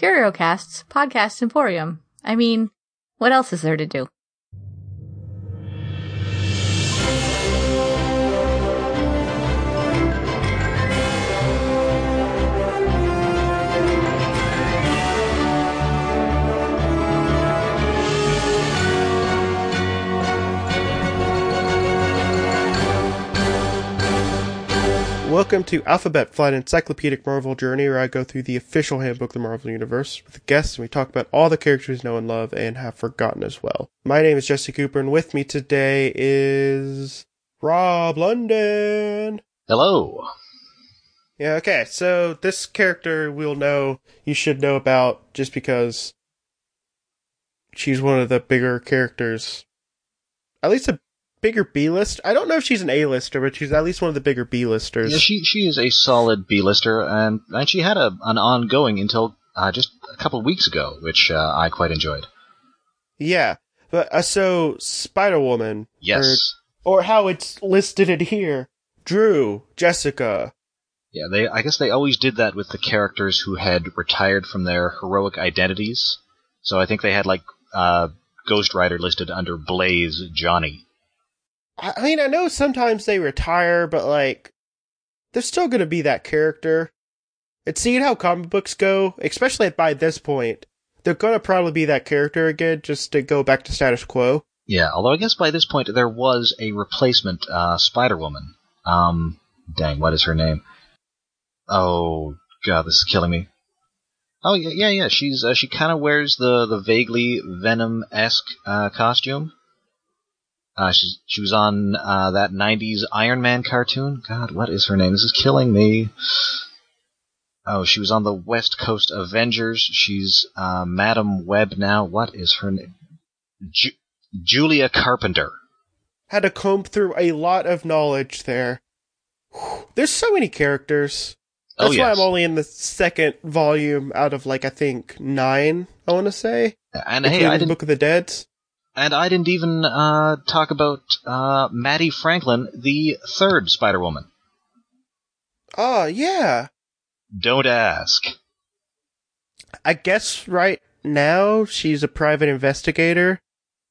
CurioCast's podcast emporium. I mean, what else is there to do? Welcome to Alphabet Flight Encyclopedic Marvel Journey, where I go through the official handbook of the Marvel Universe with guests, and we talk about all the characters we know and love and have forgotten as well. My name is Jesse Cooper, and with me today is Rob London. Hello. Yeah, okay, so this character we'll know, you should know about just because she's one of the bigger characters, at least a bigger B list. I don't know if she's an A lister, but she's at least one of the bigger B listers. Yeah, she she is a solid B-lister, and and she had a an ongoing until uh, just a couple of weeks ago, which uh, I quite enjoyed. Yeah, but uh, so Spider Woman, Yes. or, or how it's listed in here, Drew, Jessica. Yeah, they. I guess they always did that with the characters who had retired from their heroic identities. So I think they had like uh, Ghost Rider listed under Blaze Johnny. I, mean, I know sometimes they retire, but like, they're still gonna be that character. And seeing how comic books go, especially by this point, they're gonna probably be that character again, just to go back to status quo. Yeah, although I guess by this point there was a replacement uh, Spider Woman. Um, dang, what is her name? Oh god, this is killing me. Oh yeah, yeah, yeah. She's uh, she kind of wears the the vaguely Venom esque uh, costume. Uh, she she was on uh, that '90s Iron Man cartoon. God, what is her name? This is killing me. Oh, she was on the West Coast Avengers. She's uh, Madam Web now. What is her name? Ju- Julia Carpenter. Had to comb through a lot of knowledge there. Whew. There's so many characters. Oh, That's why. I'm only in the second volume out of like I think nine. I want to say. And hey, I the didn't, Book of the Dead. And I didn't even uh, talk about uh, Mattie Franklin, the third Spider Woman. Oh yeah. Don't ask. I guess right now she's a private investigator.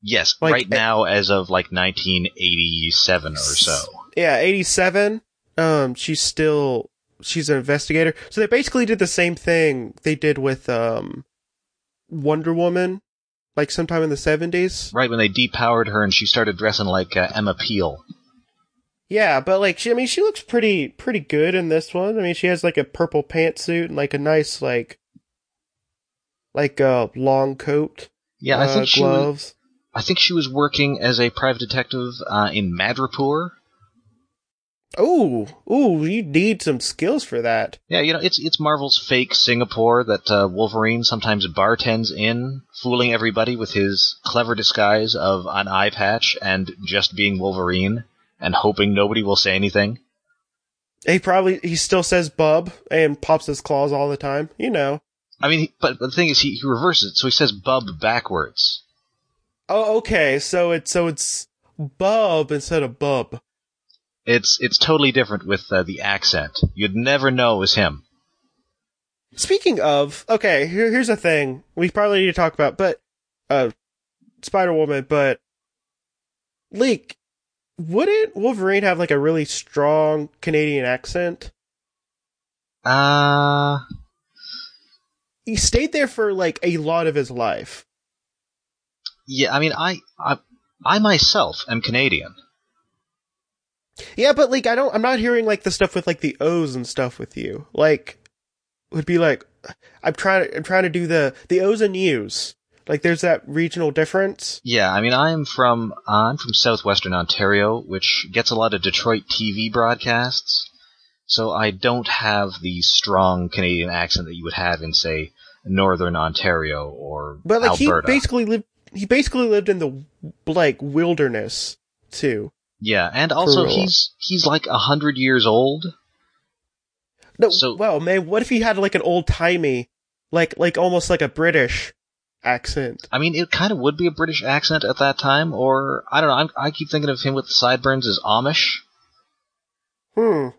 Yes, Like, right eh, now, as of like 1987 or so. Yeah, 87. Um, she's still, she's an investigator. So they basically did the same thing they did with, um, Wonder Woman, like sometime in the 70s. Right when they depowered her and she started dressing like uh, Emma Peel. Yeah, but like, she, I mean, she looks pretty, pretty good in this one. I mean, she has like a purple pantsuit and like a nice, like, like a long coat, Yeah, I uh, think she was. I think she was working as a private detective uh, in Madripoor. Ooh, ooh, you need some skills for that. Yeah, you know, it's it's Marvel's fake Singapore that uh, Wolverine sometimes bartends in, fooling everybody with his clever disguise of an eye patch and just being Wolverine and hoping nobody will say anything. He probably, he still says bub and pops his claws all the time. You know. I mean, but, but the thing is, he, he reverses it, so he says "bub" backwards. Oh, okay. So it's so it's bub instead of bub. It's it's totally different with uh, the accent. You'd never know it was him. Speaking of, okay, here, here's a thing we probably need to talk about, but uh, Spider Woman, but Leak, wouldn't Wolverine have like a really strong Canadian accent? Uh He stayed there for like a lot of his life. yeah. I mean, I I, I myself am Canadian. Yeah, but like I don't, I'm not hearing like the stuff with like the O's and stuff with you. Like, would be like, I'm trying, I'm trying to do the the O's and U's. Like, there's that regional difference. Yeah, I mean, I'm from uh, I'm from southwestern Ontario, which gets a lot of Detroit TV broadcasts. So I don't have the strong Canadian accent that you would have in, say, northern Ontario or But like Alberta. he basically lived, he basically lived in the like wilderness too. Yeah, and also Cruel. he's he's like a hundred years old. No, So- well, man, what if he had like an old timey, like like almost like a British accent? I mean, it kind of would be a British accent at that time, or I don't know. I'm, I keep thinking of him with the sideburns as Amish. Hmm.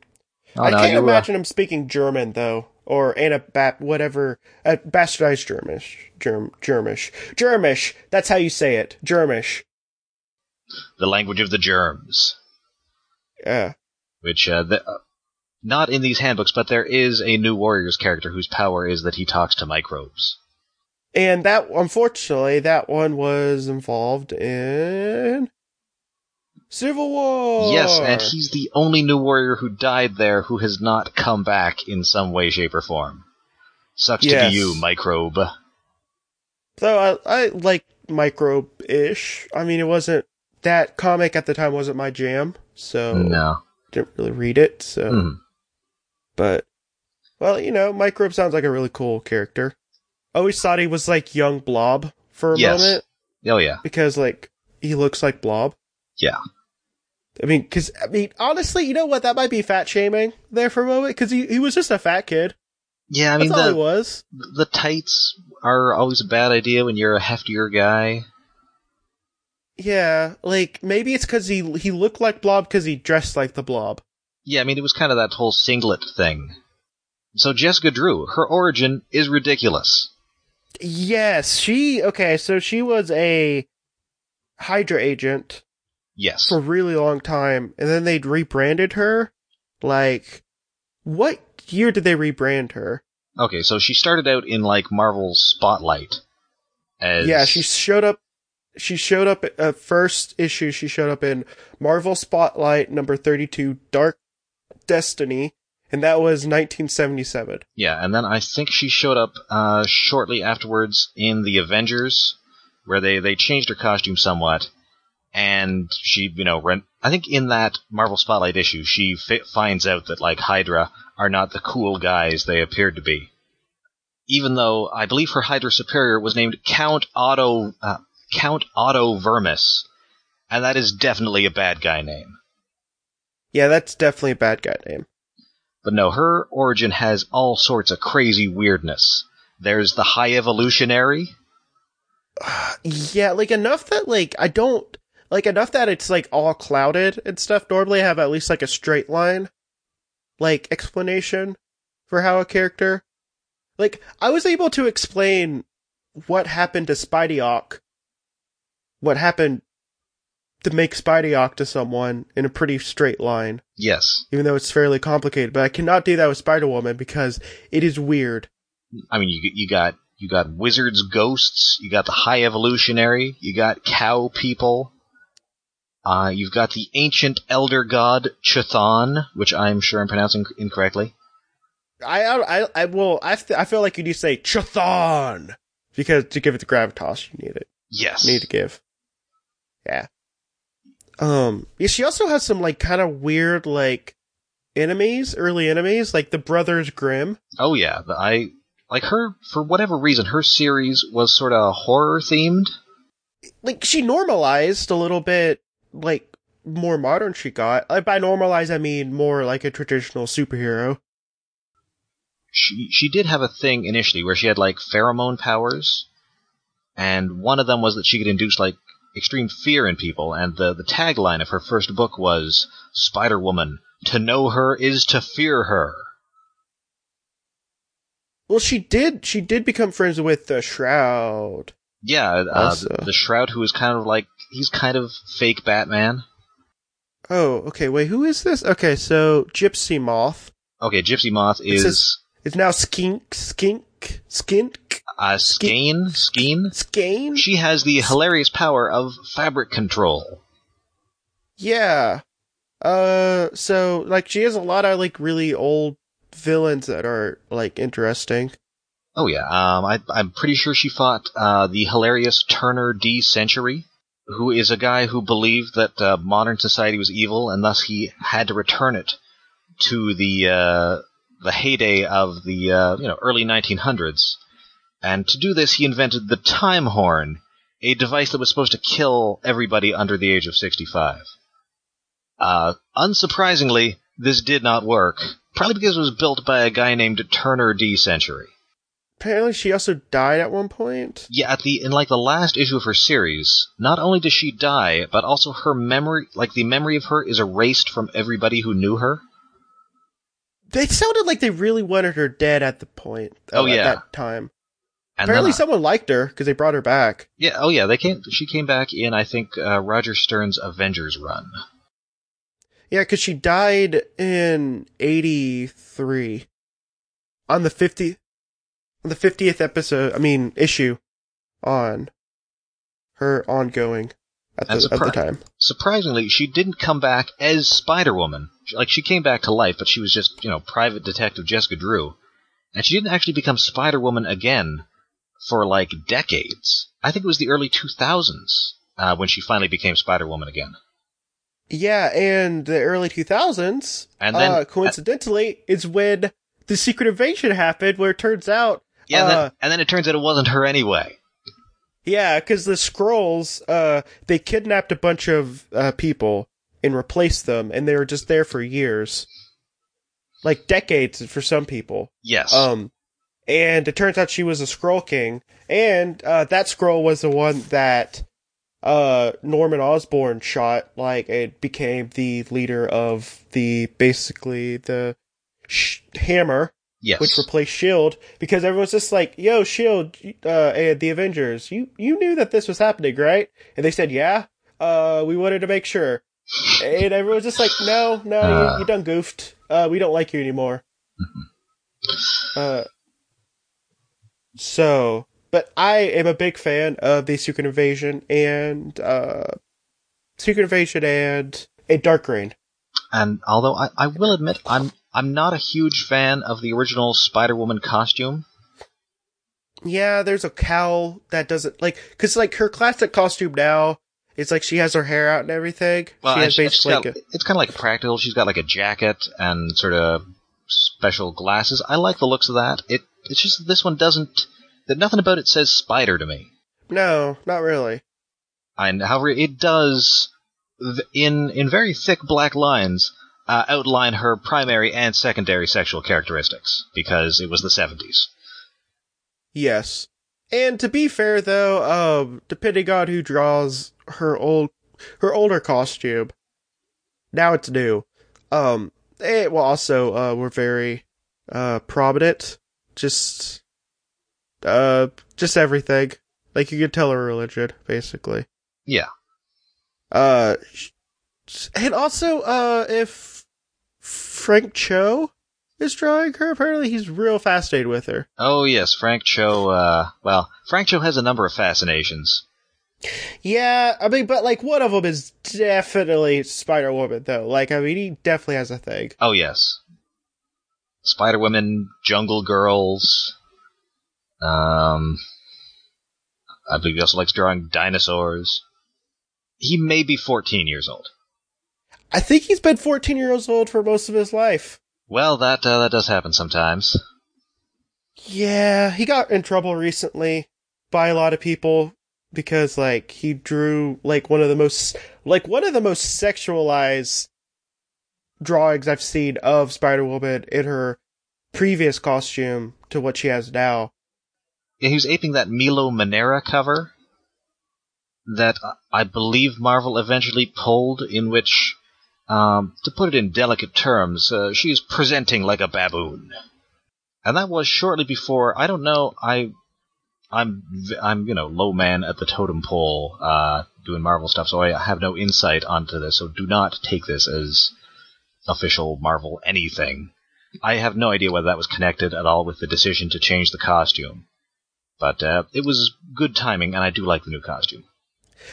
Oh, I no, can't uh, imagine him speaking German though, or Anabap, whatever, uh, bastardized Germish, Germ, Germish, Germish. That's how you say it, Germish. The language of the germs, Yeah. which uh, the, uh, not in these handbooks, but there is a new warriors character whose power is that he talks to microbes. And that, unfortunately, that one was involved in Civil War. Yes, and he's the only new warrior who died there who has not come back in some way, shape, or form. Sucks to be you, microbe. Though I, I like microbe-ish. I mean, it wasn't that comic at the time wasn't my jam, so No. didn't really read it. So, Hmm. but well, you know, microbe sounds like a really cool character. Always thought he was like young Blob for a Yes. moment Oh yeah. because like he looks like Blob. Yeah. I mean, because I mean, honestly, you know what? That might be fat shaming there for a moment because he he was just a fat kid. Yeah, I mean That's all he was. the tights are always a bad idea when you're a heftier guy. Yeah, like maybe it's because he he looked like Blob because he dressed like the Blob. Yeah, I mean it was kind of that whole singlet thing. So Jessica Drew, her origin is ridiculous. Yes, she okay. So she was a Hydra agent Yes. for a really long time, and then they rebranded her. Like, what year did they rebrand her? Okay, so she started out in like Marvel's Spotlight. As Yeah, she showed up. She showed up at uh, first issue. She showed up in Marvel Spotlight number thirty-two, Dark Destiny, and that was nineteen seventy-seven. Yeah, and then I think she showed up uh, shortly afterwards in the Avengers, where they, they changed her costume somewhat, and she, you know, rent. I think in that Marvel Spotlight issue, she fi- finds out that like Hydra are not the cool guys they appeared to be. Even though I believe her Hydra superior was named Count Otto uh, Count Otto Vermis, and that is definitely a bad guy name. Yeah, that's definitely a bad guy name. But no, her origin has all sorts of crazy weirdness. There's the High Evolutionary. Yeah, like enough that like I don't like enough that it's like all clouded and stuff. Normally I have at least like a straight line like explanation for how a character like I was able to explain what happened to Spidey Ock what happened to make Spidey Ock to someone in a pretty straight line, Yes. even though it's fairly complicated, but I cannot do that with Spider Woman because it is weird. I mean, you you got you got wizards, ghosts. You got the High Evolutionary. You got cow people. Uh, you've got the ancient elder god Chthon, which I'm sure I'm pronouncing incorrectly. I I I will I th- I feel like you need to say Chthon because to give it the gravitas you need it Yes. need to give. Yeah. Um. Yeah. She also has some like kind of weird like enemies, early enemies, like the Brothers Grimm. Oh yeah, the, I like her for whatever reason. Her series was sort of horror themed. Like she normalized a little bit, like more modern. She got like by normalize I mean more like a traditional superhero. She she did have a thing initially where she had like pheromone powers, and one of them was that she could induce like extreme fear in people. And the the tagline of her first book was Spider Woman. To know her is to fear her. Well, she did. She did become friends with the Shroud. Yeah, uh, the, the Shroud, who is kind of like he's kind of fake Batman. Oh, okay. Wait, who is this? Okay, so Gypsy Moth. Okay, Gypsy Moth It is says- It's now Skink, Skink, Skink, uh, Skane. Skeen. Skane. She has the hilarious power of fabric control. Yeah. Uh, so like she has a lot of like really old villains that are like interesting. Oh yeah, um, I, I'm pretty sure she fought uh, the hilarious Turner D. Century, who is a guy who believed that uh, modern society was evil, and thus he had to return it to the uh, the heyday of the uh, you know early 1900s. And to do this, he invented the time horn, a device that was supposed to kill everybody under the age of 65. Uh, unsurprisingly, this did not work, probably because it was built by a guy named Turner D. Century. Apparently, she also died at one point. Yeah, at the in like the last issue of her series, not only does she die, but also her memory, like the memory of her, is erased from everybody who knew her. They sounded like they really wanted her dead at the point. uh, Oh, yeah. at that time. And Apparently, then, uh, someone liked her because they brought her back. yeah, oh yeah, they came. She came back in I think uh, Roger Stern's Avengers run. Yeah, because she died in '83 on the 50 on the 50th episode. I mean, issue on her ongoing at the, And at the time. Surprisingly, she didn't come back as Spider Woman. Like she came back to life, but she was just you know private detective Jessica Drew, and she didn't actually become Spider Woman again for like decades. I think it was the early 2000s uh, when she finally became Spider Woman again. Yeah, and the early 2000s, And then- uh, coincidentally, is when the Secret Invasion happened, where it turns out, Yeah, and, uh, then, and then it turns out it wasn't her anyway. yeah, because the Skrulls, uh, they kidnapped a bunch of uh, people and replaced them, and they were just there for years, like decades for some people. Yes. Um, and it turns out she was a Skrull King, and uh, that Skrull was the one that uh Norman Osborn shot. Like it became the leader of the basically the sh- Hammer, yes. which replaced Shield, because everyone's just like, "Yo, Shield, uh, and the Avengers, you you knew that this was happening, right?" And they said, "Yeah." Uh, we wanted to make sure. And everyone's just like, no, no, Uh. you, you done goofed. Uh, we don't like you anymore. Uh, so, but I am a big fan of the Secret Invasion and, uh, Secret Invasion and a Dark Reign. And although I, I will admit I'm I'm not a huge fan of the original Spider Woman costume. Yeah, there's a cowl that doesn't, like, cause like her classic costume now, it's like she has her hair out and everything. Well, she has basically got- like a, it's kind of like practical. She's got like a jacket and sort of special glasses. I like the looks of that. It it's just that this one doesn't. That nothing about it says spider to me. no, not really. And however, it does in in very thick black lines uh, outline her primary and secondary sexual characteristics because it was the seventies. Yes. And to be fair though, um, depending on who draws her old, her older costume, now it's new. Um, it will also, uh, were very, uh, prominent. Just, uh, just everything. Like you could tell her religion, basically. Yeah. Uh, and also, uh, if Frank Cho is drawing her, apparently he's real fascinated with her. Oh yes, Frank Cho. Uh, well, Frank Cho has a number of fascinations. Yeah, I mean, but like one of them is definitely Spider Woman, though. Like, I mean, he definitely has a thing. Oh yes, Spider Women, Jungle Girls. Um, I believe he also likes drawing dinosaurs. He may be 14 years old. I think he's been 14 years old for most of his life. Well, that uh, that does happen sometimes. Yeah, he got in trouble recently by a lot of people because, like, he drew like one of the most, like one of the most sexualized drawings I've seen of Spider Woman in her previous costume to what she has now. Yeah, aping that Milo Manara cover that I believe Marvel eventually pulled, in which, um, to put it in delicate terms, uh, she is presenting like a baboon, and that was shortly before. I don't know. I, I'm, I'm, you know, low man at the totem pole, uh, doing Marvel stuff, so I have no insight onto this. So do not take this as official Marvel anything. I have no idea whether that was connected at all with the decision to change the costume. But uh, it was good timing, and I do like the new costume.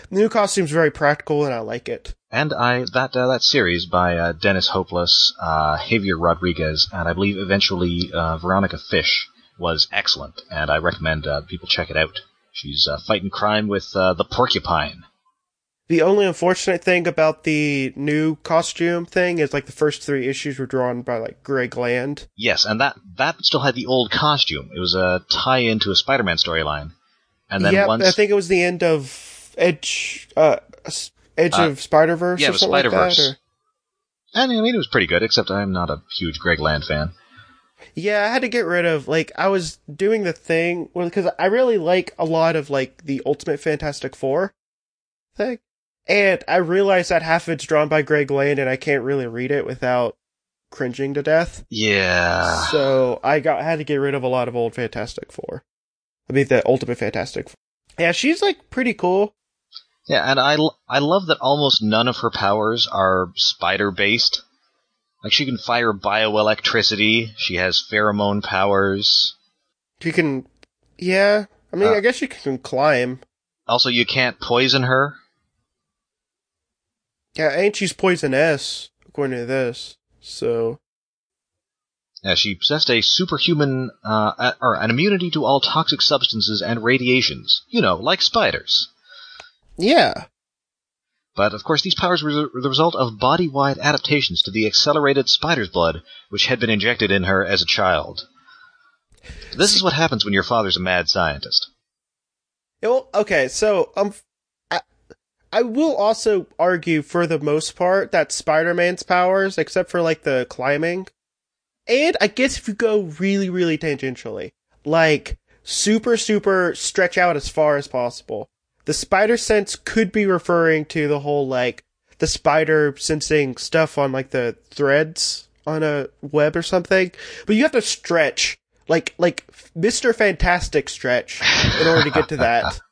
The new costume's very practical, and I like it. And I that uh, that series by uh, Dennis Hopeless, uh, Javier Rodriguez, and I believe eventually uh, Veronica Fish was excellent, and I recommend uh, people check it out. She's uh, fighting crime with uh, the porcupine. The only unfortunate thing about the new costume thing is like the first three issues were drawn by like Greg Land. Yes, and that that still had the old costume. It was a tie-in to a Spider-Man storyline. And then yeah, once I think it was the end of Edge, uh, Edge Uh, of Spider Verse. yeah, or was something like that, or- and I mean it was pretty good, except I'm not a huge Greg Land fan. Yeah, I had to get rid of like I was doing the thing well because I really like a lot of like the Ultimate Fantastic Four thing, and I realize that half of it's drawn by Greg Land, and I can't really read it without cringing to death. Yeah. So I got had to get rid of a lot of old Fantastic Four. I mean the Ultimate Fantastic. Four. Yeah, she's like pretty cool. Yeah, and I, I love that almost none of her powers are spider based. Like she can fire bioelectricity. She has pheromone powers. She can, yeah. I mean, Uh, I guess she can climb. Also, you can't poison her. Yeah, and she's poisonous according to this. So Yeah, she possessed a superhuman, uh, or an immunity to all toxic substances and radiations. You know, like spiders. yeah, But of course, these powers were the- result of body wide adaptations to the accelerated spider's blood, which had been injected in her as a child. This is what happens when your father's a mad scientist. Yeah, Well, okay, so um, I will also argue for the most part that Spider-Man's powers, except for like the climbing, and I guess if you go really, really tangentially, like super, super stretch out as far as possible, the spider sense could be referring to the whole like the spider sensing stuff on like the threads on a web or something, but you have to stretch like like Mr. Fantastic stretch in order to get to that.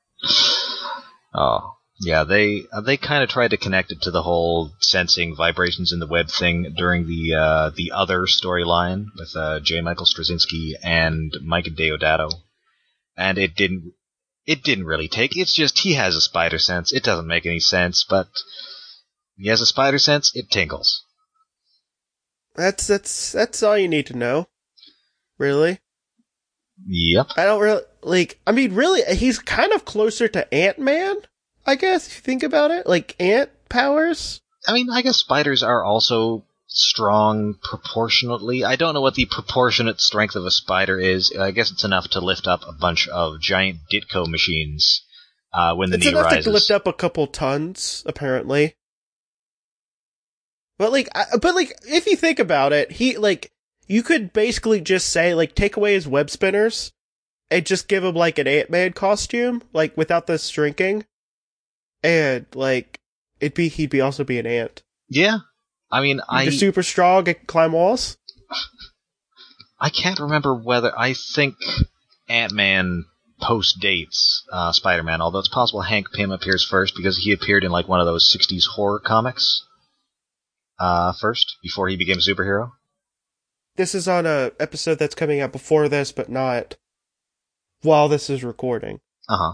Oh, yeah, they uh, they kind of tried to connect it to the whole sensing vibrations in the web thing during the uh, the other storyline with uh, J. Michael Straczynski and Mike Deodato, and it didn't it didn't really take. It's just he has a spider sense. It doesn't make any sense, but he has a spider sense. It tingles. That's that's that's all you need to know. Really? Yep. I don't really like I mean really he's kind of closer to Ant-Man, I guess if you think about it. Like ant powers? I mean, I guess spiders are also strong proportionately. I don't know what the proportionate strength of a spider is. I guess it's enough to lift up a bunch of giant Ditko machines uh, when the it's knee enough rises. to lift up a couple tons apparently. But like I, but like if you think about it, he like you could basically just say like take away his web spinners and just give him like an Ant-Man costume like without the shrinking. And like it'd be he'd be also be an ant. Yeah, I mean, I super strong and climb walls. I can't remember whether I think Ant Man post dates uh, Spider Man, although it's possible Hank Pym appears first because he appeared in like one of those '60s horror comics uh, first before he became a superhero. This is on a episode that's coming out before this, but not while this is recording. Uh huh.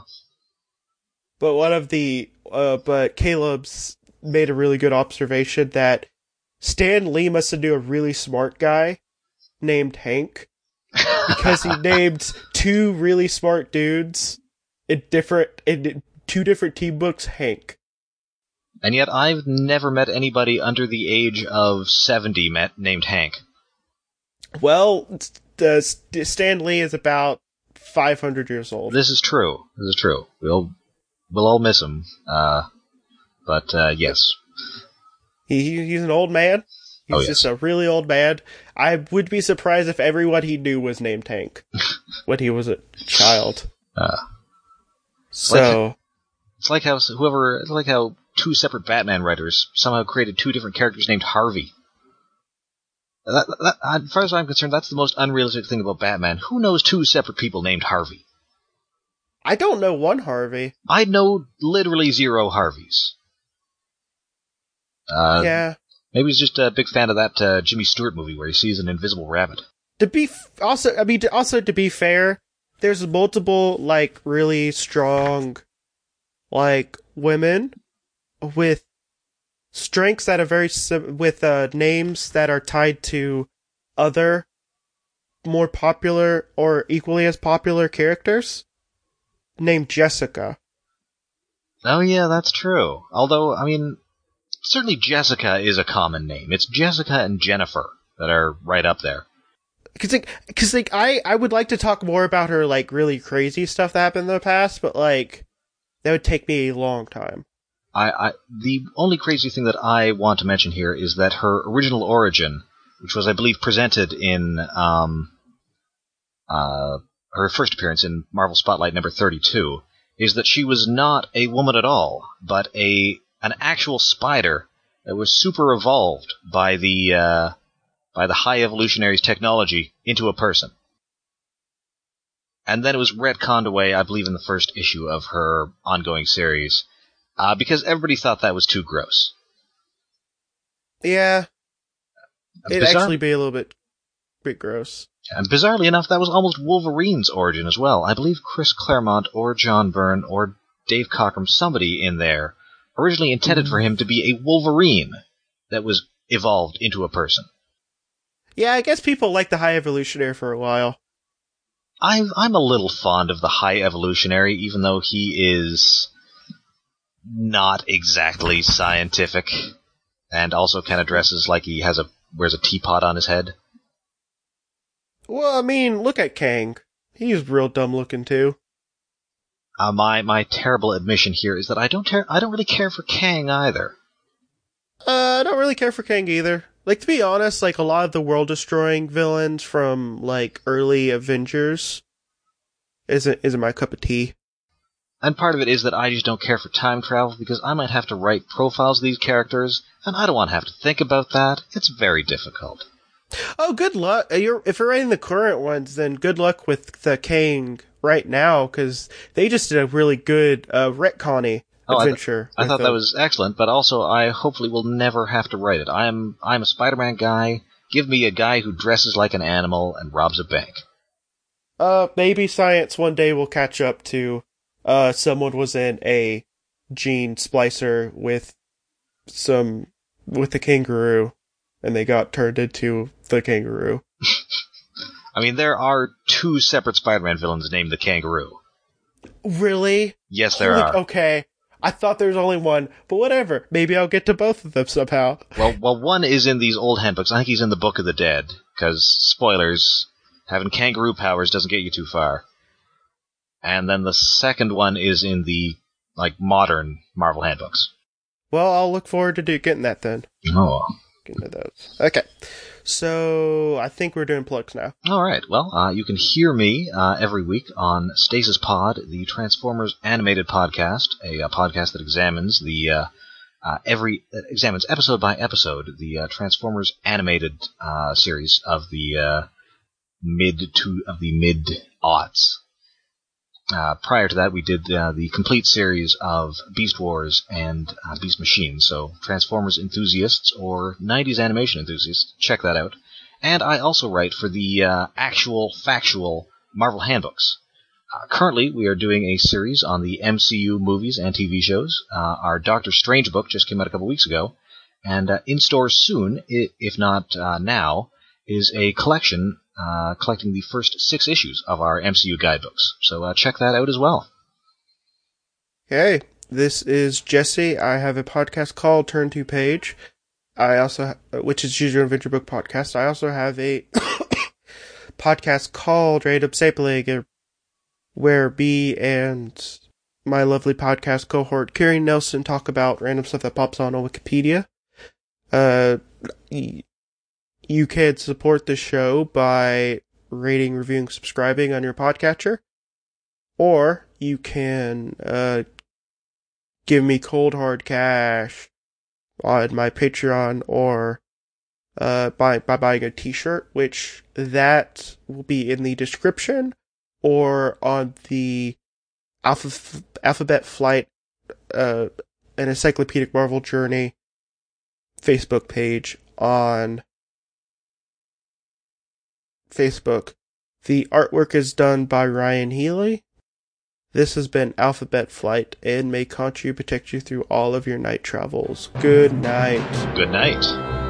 But one of the, uh, but Caleb's made a really good observation that Stan Lee must have knew a really smart guy named Hank because he named two really smart dudes in different, in two different team books Hank. And yet, I've never met anybody under the age of 70 met, named Hank. Well, the Stan Lee is about 500 years old. This is true. This is true. We'll we'll all miss him. Uh, but uh, yes, He he's an old man. He's Oh, yes. just a really old man. I would be surprised if everyone he knew was named Hank when he was a child. Uh, So it's like how whoever it's like how two separate Batman writers somehow created two different characters named Harvey. That, that, as far as I'm concerned, that's the most unrealistic thing about Batman. Who knows two separate people named Harvey? I don't know one Harvey. I know literally zero Harveys. Uh, yeah. Maybe he's just a big fan of that uh, Jimmy Stewart movie where he sees an invisible rabbit. To be f- also, I mean, to, also to be fair, there's multiple like really strong, like women with strengths that are very sim- with uh, names that are tied to other more popular or equally as popular characters named Jessica. Oh yeah, that's true. Although, I mean, certainly Jessica is a common name. It's Jessica and Jennifer that are right up there. Cause like, cause like, I, I would like to talk more about her like really crazy stuff that happened in the past, but like, that would take me a long time. I, I the only crazy thing that I want to mention here is that her original origin, which was I believe presented in um, uh, her first appearance in Marvel Spotlight number 32, is that she was not a woman at all, but a an actual spider that was super evolved by the uh, by the High Evolutionary's technology into a person. And then it was retconned away, I believe, in the first issue of her ongoing series, uh, because everybody thought that was too gross. Yeah, it'd Bizarre- actually be a little bit, bit gross. And bizarrely enough, that was almost Wolverine's origin as well. I believe Chris Claremont or John Byrne or Dave Cockrum, somebody in there, originally intended for him to be a Wolverine that was evolved into a person. Yeah, I guess people liked the High Evolutionary for a while. I'm I'm a little fond of the High Evolutionary, even though he is not exactly scientific, and also kind of dresses like he has a wears a teapot on his head. Well, I mean, look at Kang. He's real dumb looking too. Uh, my my terrible admission here is that I don't care. I don't really care for Kang either. Uh, I don't really care for Kang either. Like to be honest, like a lot of the world destroying villains from like early Avengers isn't isn't my cup of tea. And part of it is that I just don't care for time travel because I might have to write profiles of these characters, and I don't want to have to think about that. It's very difficult. Oh, good luck. Uh, You're, if you're writing the current ones, then good luck with the Kang right now because they just did a really good uh, retconny Oh, I th- adventure. I thought that was excellent, but also I hopefully will never have to write it. I'm I'm a Spider-Man guy. Give me a guy who dresses like an animal and robs a bank. Uh, maybe science one day will catch up to, uh, someone was in a gene splicer with some, with the kangaroo, and they got turned into the kangaroo. I mean, there are two separate Spider-Man villains named the Kangaroo. Really? Yes, there Holy- are. Okay. I thought there was only one, but whatever. Maybe I'll get to both of them somehow. Well, well, one is in these old handbooks. I think he's in the Book of the Dead. Because spoilers, having kangaroo powers doesn't get you too far. And then the second one is in the like modern Marvel handbooks. Well, I'll look forward to do, getting that then. Oh. Those. Okay. So, I think we're doing plugs now. All right. Well, uh, you can hear me uh, every week on Stasis Pod, the Transformers animated podcast, a, uh podcast that examines the uh, uh, every examines episode by episode the Transformers animated series of the mid to of the mid aughts. Uh, prior to that, we did uh, the complete series of Beast Wars and uh, Beast Machines. So, Transformers enthusiasts or 90s animation enthusiasts, check that out. And I also write for the uh, actual, factual Marvel handbooks. Uh, currently, we are doing a series on the MCU movies and TV shows. Uh, our Doctor Strange book just came out a couple weeks ago. And in stores soon, if not now, is a collection uh, collecting the first six issues of our MCU guidebooks. So uh, check that out as well. Hey, this is Jesse. I have a podcast called Turn to Page. I also, which is Choose Your Adventure Book podcast. I also have a podcast called Random Sampling, where B and my lovely podcast cohort, Carrie Nelson, talk about random stuff that pops on on Wikipedia. Uh, you can support the show by rating, reviewing, subscribing on your podcatcher, or you can uh, give me cold hard cash on my Patreon or uh, by by buying a T-shirt, which that will be in the description or on the Alpha Alphabet Flight, uh, an Encyclopedic Marvel Journey Facebook page on Facebook. The artwork is done by Ryan Healy. This has been Alphabet Flight, and may Conchu protect you through all of your night travels. Good night. Good night.